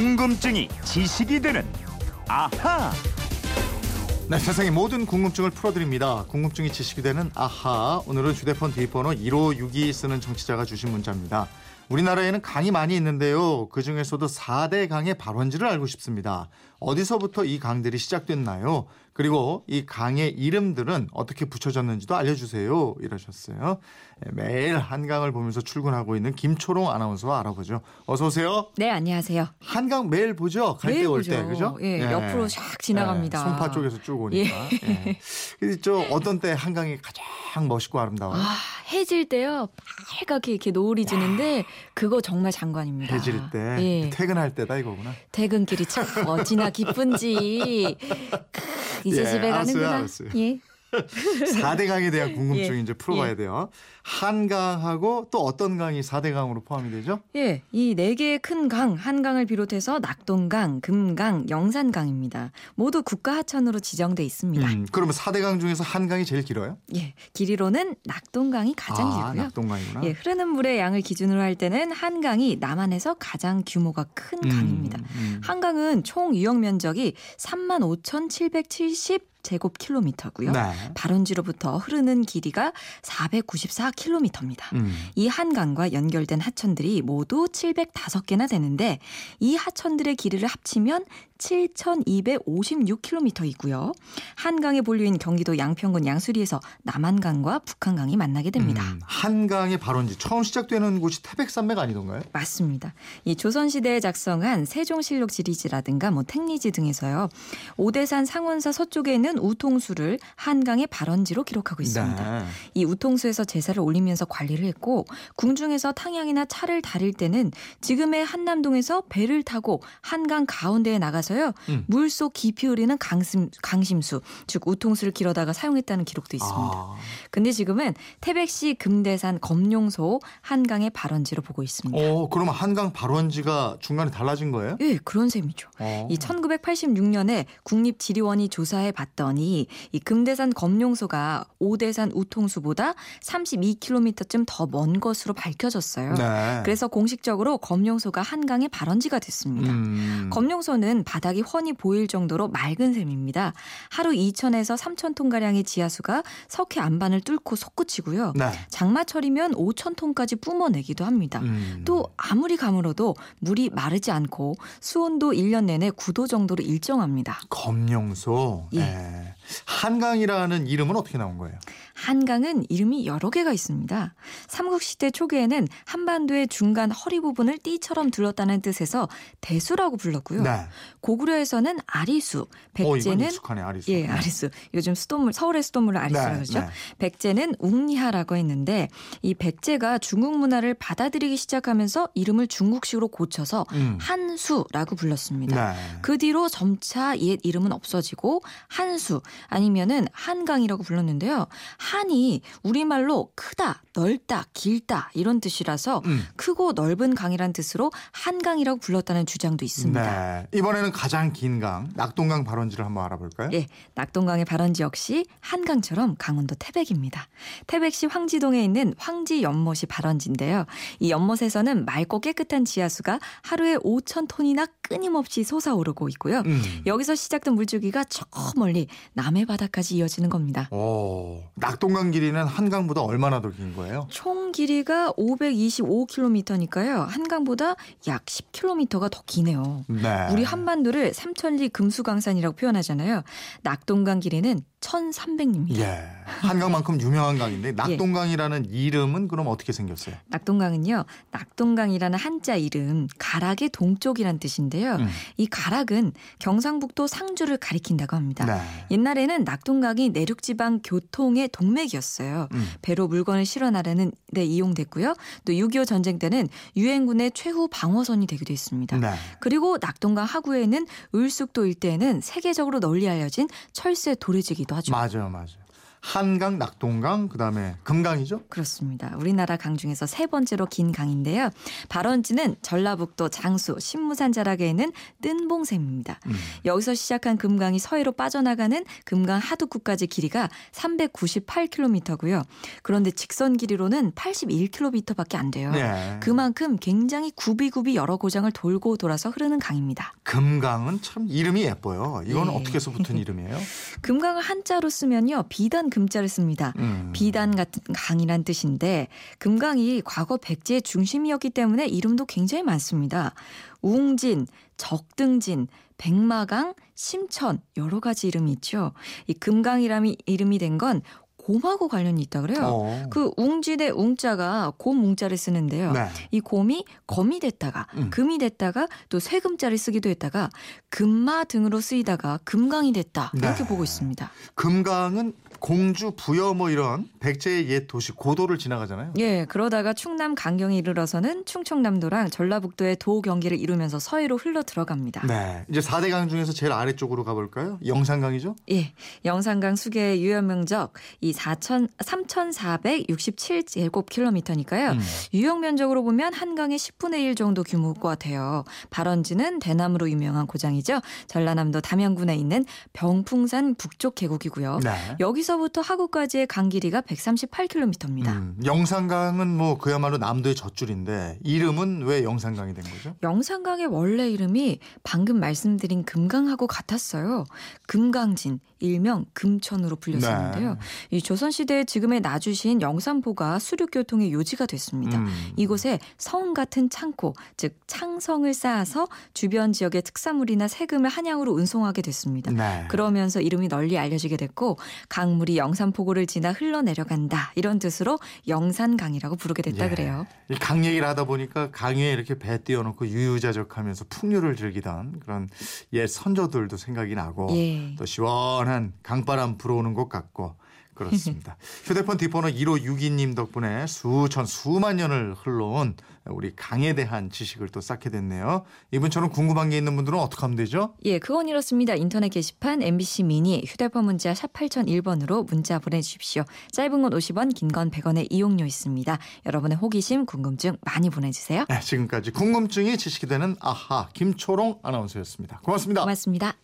궁금증이 지식이 되는 아하. 네, 세상의 모든 궁금증을 풀어드립니다. 궁금증이 지식이 되는 아하. 오늘은 휴대폰 뒷번호 1562 쓰는 청취자가 주신 문자입니다. 우리나라에는 강이 많이 있는데요. 그 중에서도 4대 강의 발원지를 알고 싶습니다. 어디서부터 이 강들이 시작됐나요? 그리고 이 강의 이름들은 어떻게 붙여졌는지도 알려주세요. 이러셨어요. 네, 매일 한강을 보면서 출근하고 있는 김초롱 아나운서와 알아보죠. 어서 오세요. 네, 안녕하세요. 한강 매일 보죠. 갈 때 올 때, 그죠? 예, 네. 옆으로 샥 지나갑니다. 네, 손파 쪽에서 쭉 오니까. 예. 예. 저 어떤 때 한강이 가장 멋있고 아름다워요? 아, 해질 때요. 빨갛게 이렇게 노을이 지는데 그거 정말 장관입니다. 해질 때, 예. 퇴근할 때다 이거구나. 퇴근길이 참 어찌나 기쁜지. 크, 이제 예, 집에 알았어요, 가는구나. 알았어요. 예. 4대 강에 대한 궁금증 예. 이제 풀어봐야 예. 돼요. 한강하고 또 어떤 강이 4대 강으로 포함이 되죠? 예, 이 네 개의 큰 강, 한강을 비롯해서 낙동강, 금강, 영산강입니다. 모두 국가 하천으로 지정돼 있습니다. 음, 그러면 4대 강 중에서 한강이 제일 길어요? 예, 길이로는 낙동강이 가장 아, 길고요. 낙동강이구나. 예, 흐르는 물의 양을 기준으로 할 때는 한강이 남한에서 가장 규모가 큰 음, 강입니다. 음. 한강은 총 유역 면적이 35,770 제곱킬로미터고요. 네. 발원지로부터 흐르는 길이가 494킬로미터입니다. 음. 이 한강과 연결된 하천들이 모두 705개나 되는데 이 하천들의 길이를 합치면 7,256km이고요. 한강의 본류인 경기도 양평군 양수리에서 남한강과 북한강이 만나게 됩니다. 음, 한강의 발원지 처음 시작되는 곳이 태백산맥 아니던가요? 맞습니다. 이 조선시대에 작성한 세종실록 지리지라든가 뭐 택리지 등에서요. 오대산 상원사 서쪽에 있는 우통수를 한강의 발원지로 기록하고 있습니다. 네. 이 우통수에서 제사를 올리면서 관리를 했고 궁중에서 탕양이나 차를 다릴 때는 지금의 한남동에서 배를 타고 한강 가운데에 나가서요 음. 물속 깊이 흐르는 강심, 강심수 즉 우통수를 길어다가 사용했다는 기록도 있습니다. 아, 근데 지금은 태백시 금대산 검룡소 한강의 발원지로 보고 있습니다. 어, 그러면 한강 발원지가 중간에 달라진 거예요? 예, 그런 셈이죠. 어. 이 1986년에 국립지리원이 조사해 봤 더니 이 금대산 검룡소가 오대산 우통수보다 32km쯤 더 먼 것으로 밝혀졌어요. 네. 그래서 공식적으로 검룡소가 한강의 발원지가 됐습니다. 음. 검룡소는 바닥이 훤히 보일 정도로 맑은 셈입니다. 하루 2천에서 3천 톤 가량의 지하수가 석회 안반을 뚫고 솟구치고요. 네. 장마철이면 5천 톤까지 뿜어내기도 합니다. 음. 또 아무리 가물어도 물이 마르지 않고 수온도 1년 내내 9도 정도로 일정합니다. 검룡소. 예. 네. 한강이라는 이름은 어떻게 나온 거예요? 한강은 이름이 여러 개가 있습니다. 삼국시대 초기에는 한반도의 중간 허리 부분을 띠처럼 둘렀다는 뜻에서 대수라고 불렀고요. 네. 고구려에서는 아리수, 어, 백제는 익숙하네 아리수. 예, 아리수. 요즘 수돗물 서울의 수돗물을 아리수라고 네, 그러죠. 네. 백제는 웅리하라고 했는데 이 백제가 중국 문화를 받아들이기 시작하면서 이름을 중국식으로 고쳐서 음. 한수라고 불렀습니다. 네. 그 뒤로 점차 옛 이름은 없어지고 한수 아니면은 한강이라고 불렀는데요. 한이 우리말로 크다, 넓다, 길다 이런 뜻이라서 음. 크고 넓은 강이란 뜻으로 한강이라고 불렀다는 주장도 있습니다. 네. 이번에는 가장 긴 강, 낙동강 발원지를 한번 알아볼까요? 예, 낙동강의 발원지 역시 한강처럼 강원도 태백입니다. 태백시 황지동에 있는 황지 연못이 발원지인데요. 이 연못에서는 맑고 깨끗한 지하수가 하루에 5천 톤이나 끊임없이 솟아오르고 있고요. 음. 여기서 시작된 물줄기가 저 멀리 남해 바다까지 이어지는 겁니다. 오, 낙동강 길이는 한강보다 얼마나 더 긴 거예요? 총 길이가 525km니까요. 한강보다 약 10km가 더 기네요. 네. 우리 한반도를 삼천리 금수강산이라고 표현하잖아요. 낙동강 길이는 1,300리입니다. 예. 한강만큼 유명한 강인데 낙동강이라는 이름은 그럼 어떻게 생겼어요? 낙동강은요. 낙동강이라는 한자 이름 가락의 동쪽이란 뜻인데요. 음. 이 가락은 경상북도 상주를 가리킨다고 합니다. 네. 옛날에는 낙동강이 내륙지방 교통의 동맥이었어요. 음. 배로 물건을 실어 나르는 데 이용됐고요. 또 6.25 전쟁 때는 유엔군의 최후 방어선이 되기도 했습니다. 네. 그리고 낙동강 하구에는 을숙도 일대에는 세계적으로 널리 알려진 철새 도래지기도 하죠. 맞아요, 맞아요. 한강, 낙동강, 그다음에 금강이죠? 그렇습니다. 우리나라 강 중에서 세 번째로 긴 강인데요. 발원지는 전라북도 장수 신무산 자락에 있는 뜬봉샘입니다. 음. 여기서 시작한 금강이 서해로 빠져나가는 금강 하두구까지 길이가 398km고요. 그런데 직선 길이로는 81km밖에 안 돼요. 네. 그만큼 굉장히 굽이굽이 여러 고장을 돌고 돌아서 흐르는 강입니다. 금강은 참 이름이 예뻐요. 이건 네. 어떻게 해서 붙은 이름이에요? 금강을 한자로 쓰면요. 비단 금자를 씁니다. 음. 비단 같은 강이란 뜻인데 금강이 과거 백제의 중심이었기 때문에 이름도 굉장히 많습니다. 웅진, 적등진, 백마강, 심천 여러 가지 이름이 있죠. 이 금강이라는 이름이 된 건 곰하고 관련이 있다 그래요. 어. 그 웅진의 웅자가 곰 웅자를 쓰는데요. 네. 이 곰이 검이 됐다가 음. 금이 됐다가 또 쇠금자를 쓰기도 했다가 금마 등으로 쓰이다가 금강이 됐다 이렇게 네. 보고 있습니다. 금강은 공주, 부여 뭐 이런 백제의 옛 도시 고도를 지나가잖아요. 예, 그러다가 충남 강경에 이르러서는 충청남도랑 전라북도의 도 경계를 이루면서 서해로 흘러 들어갑니다. 네. 이제 4대 강 중에서 제일 아래쪽으로 가 볼까요? 영산강이죠? 예, 영산강 수계의 유연 면적 이 4천 3,467제곱킬로미터니까요. 음. 유역 면적으로 보면 한강의 10분의 1 정도 것 같아요. 발원지는 대나무로 유명한 고장이죠. 전라남도 담양군에 있는 병풍산 북쪽 계곡이고요. 네. 여기서부터 하구까지의 강 길이가 138km입니다. 음, 영산강은 뭐 그야말로 남도의 젖줄인데 이름은 왜 영산강이 된 거죠? 영산강의 원래 이름이 방금 말씀드린 금강하고 같았어요. 금강진, 일명 금천으로 불렸었는데요. 네. 이 조선시대에 지금의 나주시인 영산포가 수륙교통의 요지가 됐습니다. 음. 이곳에 성 같은 창고, 즉 창성을 쌓아서 주변 지역의 특산물이나 세금을 한양으로 운송하게 됐습니다. 네. 그러면서 이름이 널리 알려지게 됐고 강물이 영산포고를 지나 흘러내려간다 이런 뜻으로 영산강이라고 부르게 됐다 예. 그래요. 이강 얘기를 하다 보니까 강 위에 이렇게 배 띄워놓고 유유자적하면서 풍류를 즐기던 그런 옛 선조들도 생각이 나고 예. 또 시원한 강바람 불어오는 것 같고 그렇습니다. 휴대폰 뒷번호 1562님 덕분에 수천 수만 년을 흘러온 우리 강에 대한 지식을 또 쌓게 됐네요. 이분처럼 궁금한 게 있는 분들은 어떻게 하면 되죠? 예, 그건 이렇습니다. 인터넷 게시판 MBC 미니 휴대폰 문자 샵 8001번으로 문자 보내주십시오. 짧은 건 50원, 긴 건 100원의 이용료 있습니다. 여러분의 호기심, 궁금증 많이 보내주세요. 네, 지금까지 궁금증이 지식이 되는 아하 김초롱 아나운서였습니다. 고맙습니다. 고맙습니다.